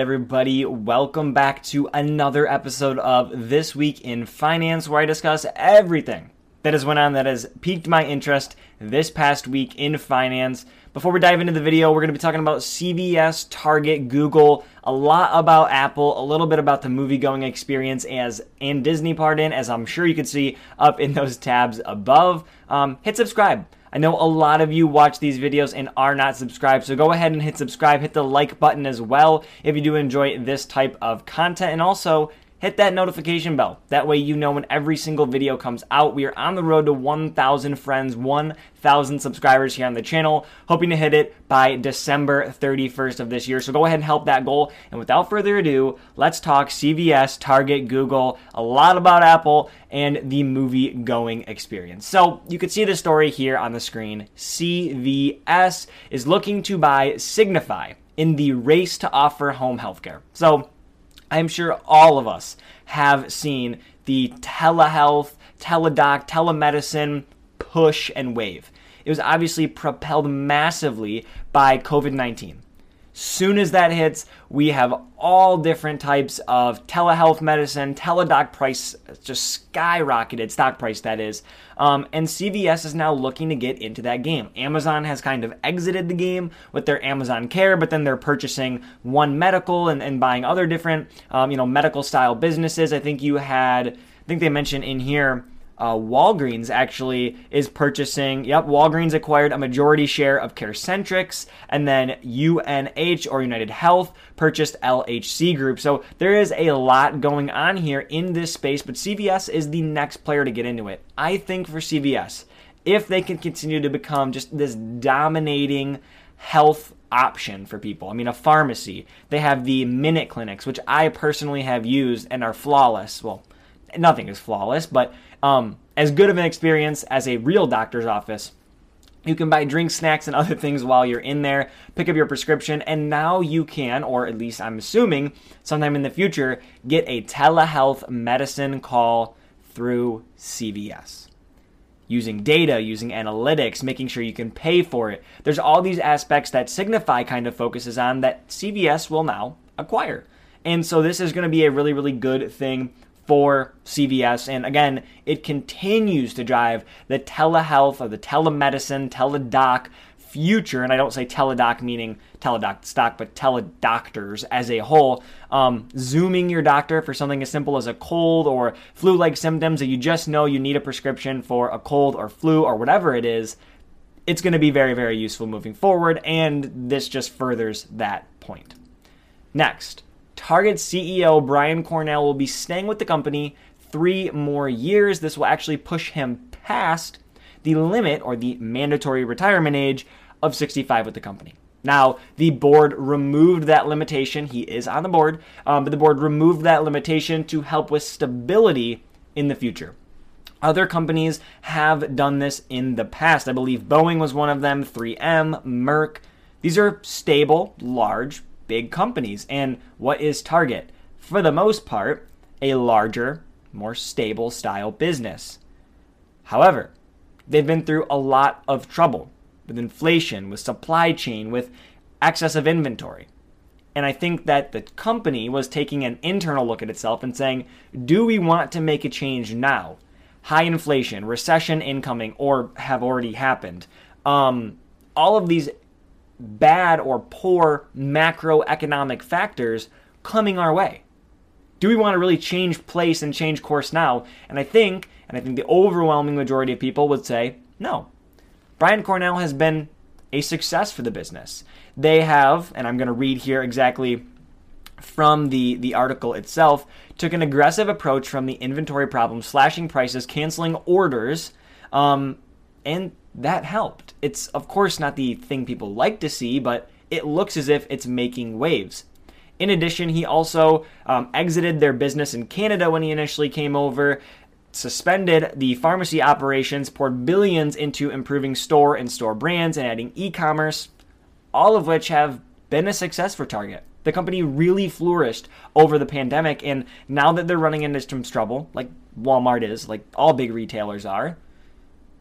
Everybody, welcome back to another episode of This Week in Finance, where I discuss everything that has went on that has piqued my interest this past week in finance. Before we dive into the video, we're going to be talking about CVS, Target, Google, a lot about Apple, a little bit about the movie going experience as and Disney pardon, as I'm sure you can see up in those tabs above. Um, hit subscribe I know a lot of you watch these videos and are not subscribed, so go ahead and hit subscribe, hit the like button as well if you do enjoy this type of content, and also hit that notification bell. That way you know when every single video comes out. We are on the road to 1,000 friends, 1,000 subscribers here on the channel, hoping to hit it by December 31st of this year. So go ahead and help that goal. And without further ado, let's talk CVS, Target, Google, a lot about Apple, and the movie going experience. So you can see the story here on the screen. CVS is looking to buy Signify in the race to offer home healthcare. So I'm sure all of us have seen the telehealth, teledoc, telemedicine push and wave. It was obviously propelled massively by COVID 19. Soon as that hits, we have all different types of telehealth medicine, Teladoc price just skyrocketed, stock price that is. Um, and CVS is now looking to get into that game. Amazon has kind of exited the game with their Amazon Care, but then they're purchasing One Medical and, and buying other different, um, you know, medical style businesses. I think you had, I think they mentioned in here uh, Walgreens actually is purchasing. Yep, Walgreens acquired a majority share of CareCentrix, and then UNH or United Health purchased LHC Group. So there is a lot going on here in this space, but CVS is the next player to get into it. I think for CVS, if they can continue to become just this dominating health option for people. I mean, a pharmacy. They have the minute clinics, which I personally have used and are flawless. Well, nothing is flawless, but um, as good of an experience as a real doctor's office. You can buy drinks, snacks, and other things while you're in there, pick up your prescription, and now you can, or at least I'm assuming, sometime in the future, get a telehealth medicine call through CVS. Using data, using analytics, making sure you can pay for it. There's all these aspects that Signify kind of focuses on that CVS will now acquire. And so this is going to be a really, really good thing for CVS. And again, it continues to drive the telehealth or the telemedicine, teledoc future. And I don't say teledoc meaning Teladoc stock, but teledoctors as a whole. Um, zooming your doctor for something as simple as a cold or flu like symptoms that you just know you need a prescription for a cold or flu or whatever it is. It's going to be very, very useful moving forward. And this just furthers that point. Next, Target CEO Brian Cornell will be staying with the company three more years. This will actually push him past the limit or the mandatory retirement age of 65 with the company. Now, the board removed that limitation. He is on the board, um, but the board removed that limitation to help with stability in the future. Other companies have done this in the past. I believe Boeing was one of them, 3M, Merck. These are stable, large big companies. And what is Target? For the most part, a larger, more stable style business. However, they've been through a lot of trouble with inflation, with supply chain, with excess of inventory. And I think that the company was taking an internal look at itself and saying, do we want to make a change now? High inflation, recession incoming, or have already happened. Um, all of these bad or poor macroeconomic factors coming our way. Do we want to really change place and change course now? And I think, and I think the overwhelming majority of people would say no. Brian Cornell has been a success for the business. They have, and I'm going to read here exactly from the, the article itself, took an aggressive approach from the inventory problem, slashing prices, canceling orders, um, and that helped. It's, of course, not the thing people like to see, but it looks as if it's making waves. In addition, he also um, exited their business in Canada when he initially came over, suspended the pharmacy operations, poured billions into improving store and store brands and adding e commerce, all of which have been a success for Target. The company really flourished over the pandemic, and now that they're running into some trouble, like Walmart is, like all big retailers are,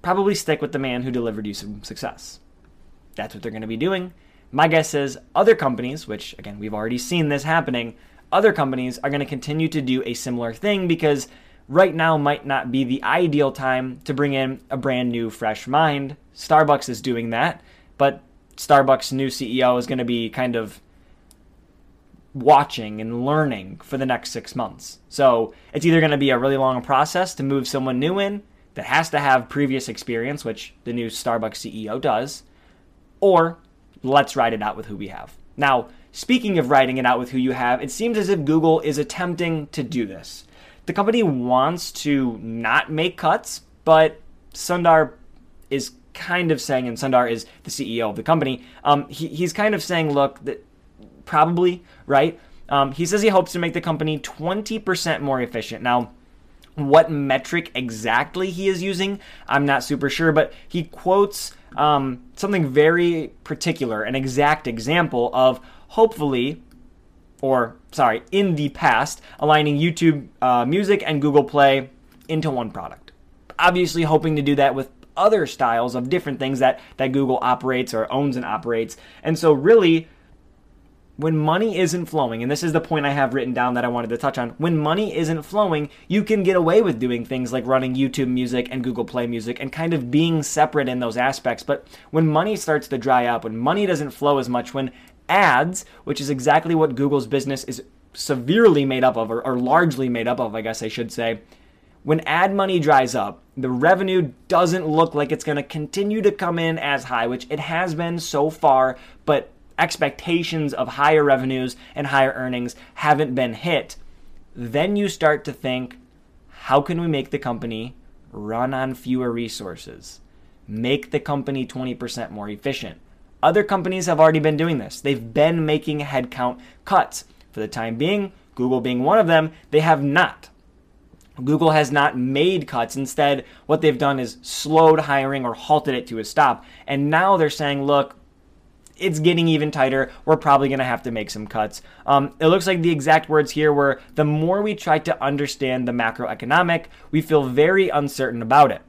probably stick with the man who delivered you some success. That's what they're going to be doing. My guess is other companies, which again, we've already seen this happening, other companies are going to continue to do a similar thing because right now might not be the ideal time to bring in a brand new, fresh mind. Starbucks is doing that, but Starbucks' new CEO is going to be kind of watching and learning for the next six months. So it's either going to be a really long process to move someone new in that has to have previous experience, which the new Starbucks CEO does, or let's ride it out with who we have. Now, speaking of riding it out with who you have, it seems as if Google is attempting to do this. The company wants to not make cuts, but Sundar is kind of saying, and Sundar is the CEO of the company, um, he, he's kind of saying, look, that probably, right? Um, he says he hopes to make the company 20% more efficient. Now, what metric exactly he is using, I'm not super sure, but he quotes um, something very particular, an exact example of hopefully, or sorry, in the past, aligning YouTube uh, Music and Google Play into one product. Obviously, hoping to do that with other styles of different things that, that Google operates or owns and operates. And so, really, when money isn't flowing, and this is the point I have written down that I wanted to touch on, when money isn't flowing, you can get away with doing things like running YouTube music and Google Play music and kind of being separate in those aspects. But when money starts to dry up, when money doesn't flow as much, when ads, which is exactly what Google's business is severely made up of, or, or largely made up of, I guess I should say, when ad money dries up, the revenue doesn't look like it's going to continue to come in as high, which it has been so far, but expectations of higher revenues and higher earnings haven't been hit, then you start to think how can we make the company run on fewer resources? Make the company 20% more efficient. Other companies have already been doing this. They've been making headcount cuts. For the time being, Google being one of them, they have not. Google has not made cuts. Instead, what they've done is slowed hiring or halted it to a stop. And now they're saying, look, it's getting even tighter. We're probably going to have to make some cuts. Um, it looks like the exact words here were the more we try to understand the macroeconomic, we feel very uncertain about it.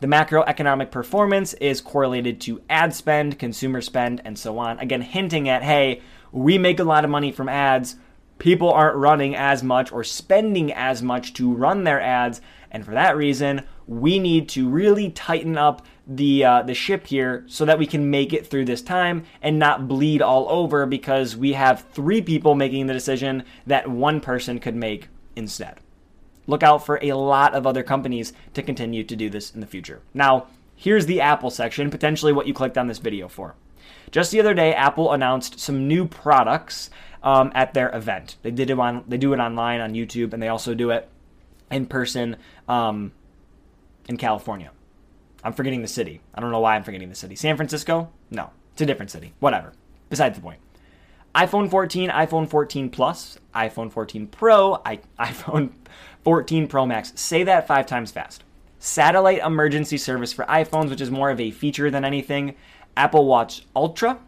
The macroeconomic performance is correlated to ad spend, consumer spend, and so on. Again, hinting at hey, we make a lot of money from ads. People aren't running as much or spending as much to run their ads. And for that reason, we need to really tighten up the uh, the ship here so that we can make it through this time and not bleed all over because we have three people making the decision that one person could make instead. Look out for a lot of other companies to continue to do this in the future. Now, here's the Apple section, potentially what you clicked on this video for. Just the other day, Apple announced some new products um, at their event. They did it on they do it online on YouTube, and they also do it in person um, in California. I'm forgetting the city. I don't know why I'm forgetting the city. San Francisco? No, it's a different city. Whatever. Besides the point. iPhone 14, iPhone 14 Plus, iPhone 14 Pro, I, iPhone 14 Pro Max. Say that five times fast. Satellite emergency service for iPhones, which is more of a feature than anything. Apple Watch Ultra,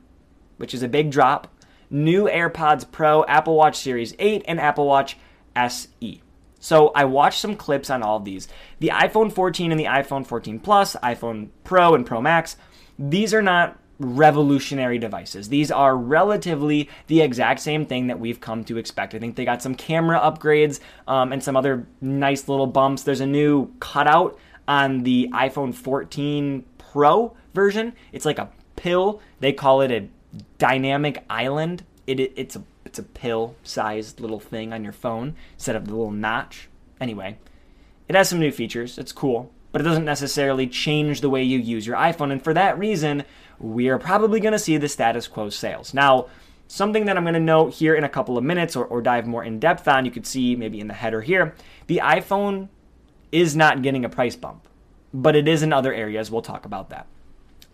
which is a big drop. New AirPods Pro, Apple Watch Series 8, and Apple Watch SE. So I watched some clips on all of these. The iPhone 14 and the iPhone 14 Plus, iPhone Pro and Pro Max, these are not revolutionary devices. These are relatively the exact same thing that we've come to expect. I think they got some camera upgrades um, and some other nice little bumps. There's a new cutout on the iPhone 14 Pro version. It's like a pill. They call it a dynamic island. It, it it's a it's a pill sized little thing on your phone instead of the little notch. Anyway, it has some new features. It's cool, but it doesn't necessarily change the way you use your iPhone. And for that reason, we are probably going to see the status quo sales. Now, something that I'm going to note here in a couple of minutes or, or dive more in depth on, you could see maybe in the header here, the iPhone is not getting a price bump, but it is in other areas. We'll talk about that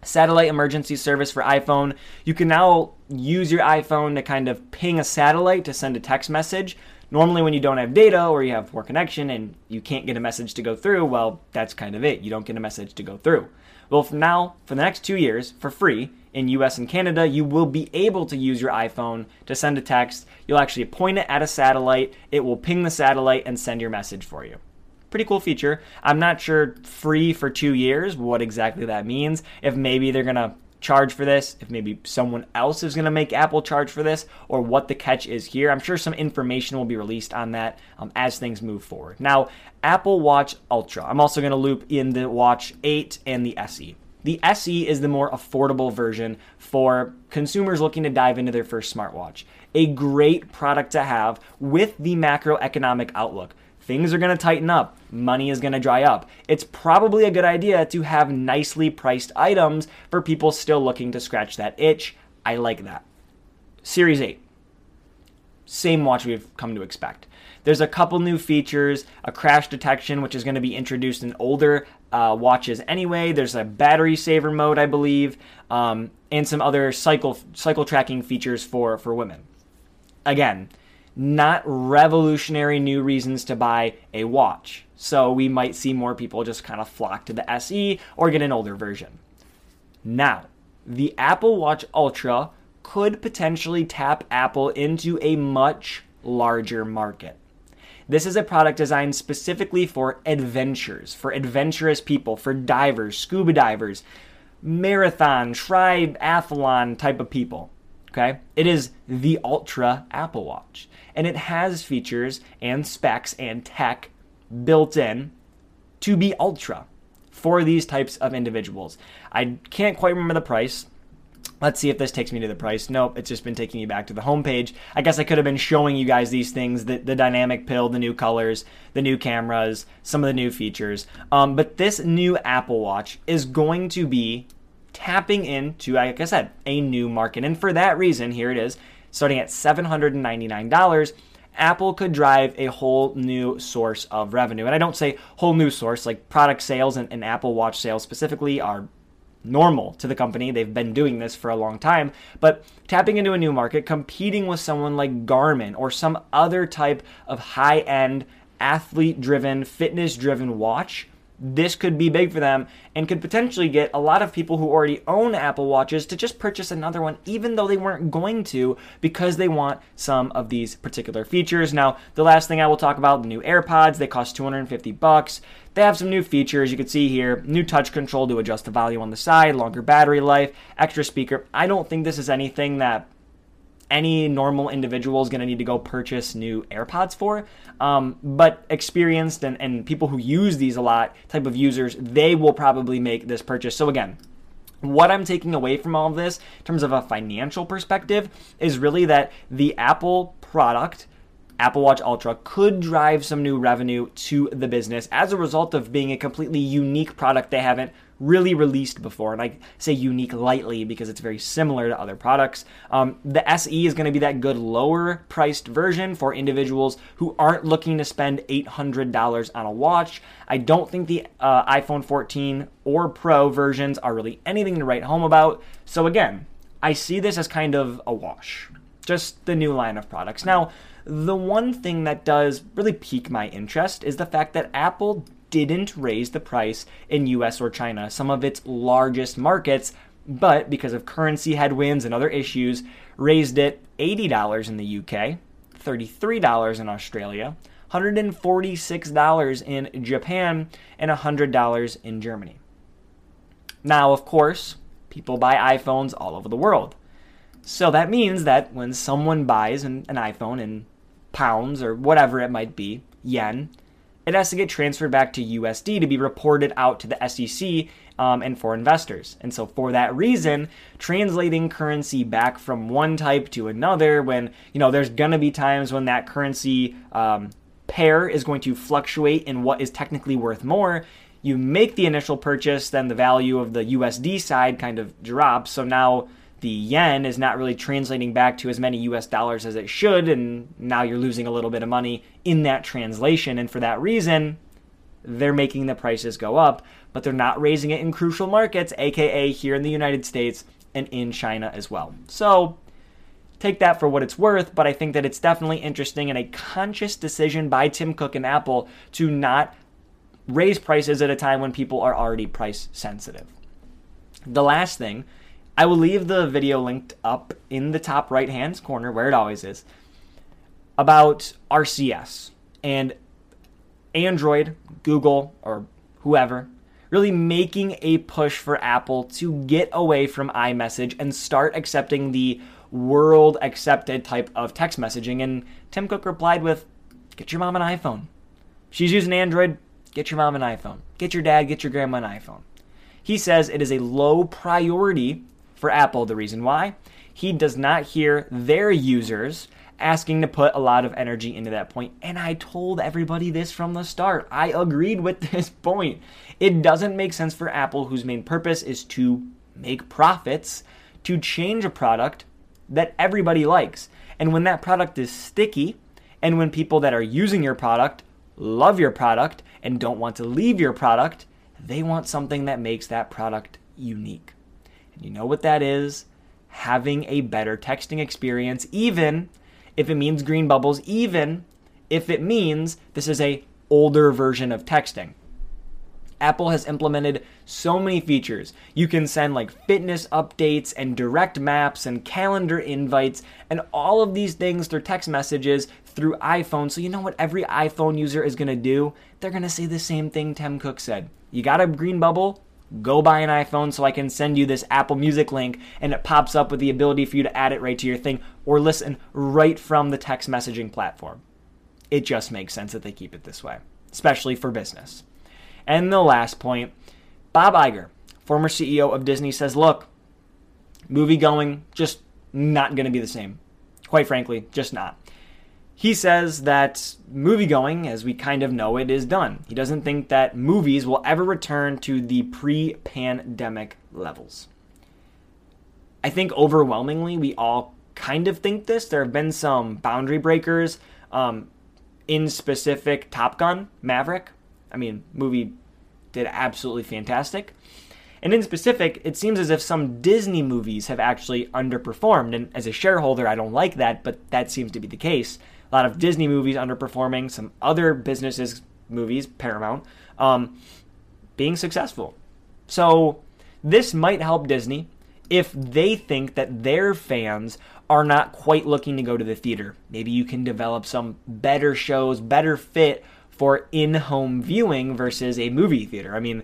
satellite emergency service for iPhone. You can now use your iPhone to kind of ping a satellite to send a text message. Normally, when you don't have data or you have poor connection and you can't get a message to go through, well, that's kind of it. You don't get a message to go through. Well, from now, for the next two years, for free, in US and Canada, you will be able to use your iPhone to send a text. You'll actually point it at a satellite, it will ping the satellite and send your message for you pretty cool feature. I'm not sure free for two years what exactly that means. If maybe they're gonna charge for this, if maybe someone else is to make Apple charge for this, or what the catch is here. I'm sure some information will be released on that um, as things move forward. Now, Apple Watch Ultra. I'm also to loop in the Watch 8 and the SE. The SE is the more affordable version for consumers looking to dive into their first smartwatch. A great product to have with the macroeconomic outlook things are going to tighten up, money is going to dry up. It's probably a good idea to have nicely priced items for people still looking to scratch that itch. I like that. Series 8. Same watch we've come to expect. There's a couple new features, a crash detection, which is going to be introduced in older uh, watches anyway. There's a battery saver mode, I believe, um, and some other cycle cycle tracking features for for women. Again, not revolutionary new reasons to buy a watch. So we might see more people just kind of flock to the SE or get an older version. Now, the Apple Watch Ultra could potentially tap Apple into a much larger market. This is a product designed specifically for adventures, for adventurous people, for divers, scuba divers, marathon, triathlon type of people. Okay? It is the Ultra Apple Watch and it has features and specs and tech built in to be ultra for these types of individuals. I can't quite remember the price. Let's see if this takes me to the price. Nope, it's just been taking me back to the homepage. I guess I could have been showing you guys these things the, the dynamic pill, the new colors, the new cameras, some of the new features. Um, but this new Apple Watch is going to be tapping into, like I said, a new market. And for that reason, here it is starting at $799, Apple could drive a whole new source of revenue. And I don't say whole new source, like product sales and, and, Apple Watch sales specifically are normal to the company. They've been doing this for a long time. But tapping into a new market, competing with someone like Garmin or some other type of high end, athlete driven, fitness driven watch this could be big for them and could potentially get a lot of people who already own Apple Watches to just purchase another one, even though they weren't going to, because they want some of these particular features. Now, the last thing I will talk about the new AirPods, they cost 250 bucks. They have some new features you can see here new touch control to adjust the volume on the side, longer battery life, extra speaker. I don't think this is anything that any normal individual is going to need to go purchase new AirPods for. Um, but experienced and, and people who use these a lot, type of users, they will probably make this purchase. So again, what I'm taking away from all of this in terms of a financial perspective is really that the Apple product Apple Watch Ultra could drive some new revenue to the business as a result of being a completely unique product they haven't really released before. And I say unique lightly because it's very similar to other products. Um, the SE is going to be that good lower priced version for individuals who aren't looking to spend $800 on a watch. I don't think the uh, iPhone 14 or Pro versions are really anything to write home about. So again, I see this as kind of a wash. Just the new line of products. Now, the one thing that does really pique my interest is the fact that Apple didn't raise the price in US or China, some of its largest markets, but because of currency headwinds and other issues, raised it $80 in the UK, $33 in Australia, $146 in Japan, and $100 in Germany. Now, of course, people buy iPhones all over the world. So that means that when someone buys an, an iPhone in pounds or whatever it might be, yen, it has to get transferred back to USD to be reported out to the SEC um, and for investors. And so, for that reason, translating currency back from one type to another, when you know there's gonna be times when that currency um, pair is going to fluctuate in what is technically worth more. You make the initial purchase, then the value of the USD side kind of drops. So now the yen is not really translating back to as many US dollars as it should, and now you're losing a little bit of money in that translation. And for that reason, they're making the prices go up, but they're not raising it in crucial markets, aka here in the United States and in China as well. So take that for what it's worth, but I think that it's definitely interesting and a conscious decision by Tim Cook and Apple to not raise prices at a time when people are already price sensitive. The last thing I will leave the video linked up in the top right hand corner where it always is about RCS and Android, Google, or whoever really making a push for Apple to get away from iMessage and start accepting the world accepted type of text messaging. And Tim Cook replied with, Get your mom an iPhone. She's using Android, get your mom an iPhone. Get your dad, get your grandma an iPhone. He says it is a low priority for Apple. The reason why? He does not hear their users asking to put a lot of energy into that point. And I told everybody this from the start. I agreed with this point. It doesn't make sense for Apple, whose main purpose is to make profits, to change a product that everybody likes. And when that product is sticky, and when people that are using your product love your product and don't want to leave your product, they want something that makes that product unique. And you know what that is? Having a better texting experience, even if it means green bubbles, even if it means this is a older version of texting. Apple has implemented so many features. You can send like fitness updates and direct maps and calendar invites and all of these things through text messages through iPhone. So, you know what every iPhone user is going to do? They're going to say the same thing Tim Cook said. You got a green bubble? Go buy an iPhone so I can send you this Apple Music link and it pops up with the ability for you to add it right to your thing or listen right from the text messaging platform. It just makes sense that they keep it this way, especially for business. And the last point Bob Iger, former CEO of Disney, says, look, movie going just not going to be the same. Quite frankly, just not. He says that movie going, as we kind of know it, is done. He doesn't think that movies will ever return to the pre pandemic levels. I think overwhelmingly we all kind of think this. There have been some boundary breakers um, in specific Top Gun, Maverick, I mean, movie did absolutely fantastic. And in specific, it seems as if some Disney movies have actually underperformed. And as a shareholder, I don't like that, but that seems to be the case. A lot of Disney movies underperforming, some other businesses, movies, Paramount, um, being successful. So this might help Disney if they think that their fans are not quite looking to go to the theater. Maybe you can develop some better shows, better fit for in home viewing versus a movie theater. I mean,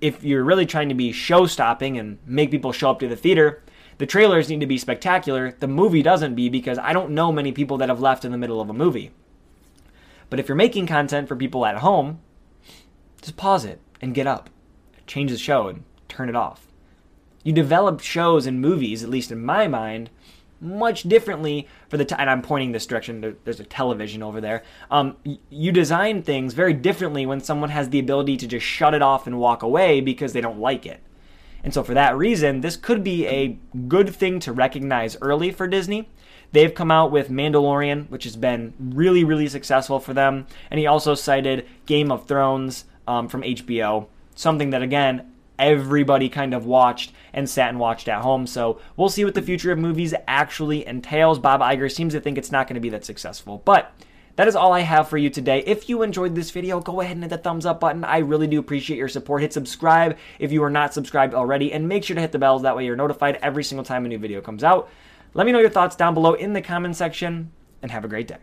if you're really trying to be show stopping and make people show up to the theater, the trailers need to be spectacular. The movie doesn't be because I don't know many people that have left in the middle of a movie. But if you're making content for people at home, just pause it and get up, change the show and turn it off. You develop shows and movies, at least in my mind, much differently for the time. And I'm pointing this direction. there's a television over there. Um, you design things very differently when someone has the ability to just shut it off and walk away because they don't like it. And so, for that reason, this could be a good thing to recognize early for Disney. They've come out with Mandalorian, which has been really, really successful for them. And he also cited Game of Thrones um, from HBO, something that, again, everybody kind of watched and sat and watched at home. So we'll see what the future of movies actually entails. Bob Iger seems to think it's not going to be that successful. But that is all I have for you today. If you enjoyed this video, go ahead and hit the thumbs up button. I really do appreciate your support. Hit subscribe if you are not subscribed already, and make sure to hit the bells. That way you're notified every single time a new video comes out. Let me know your thoughts down below in the comment section, and have a great day.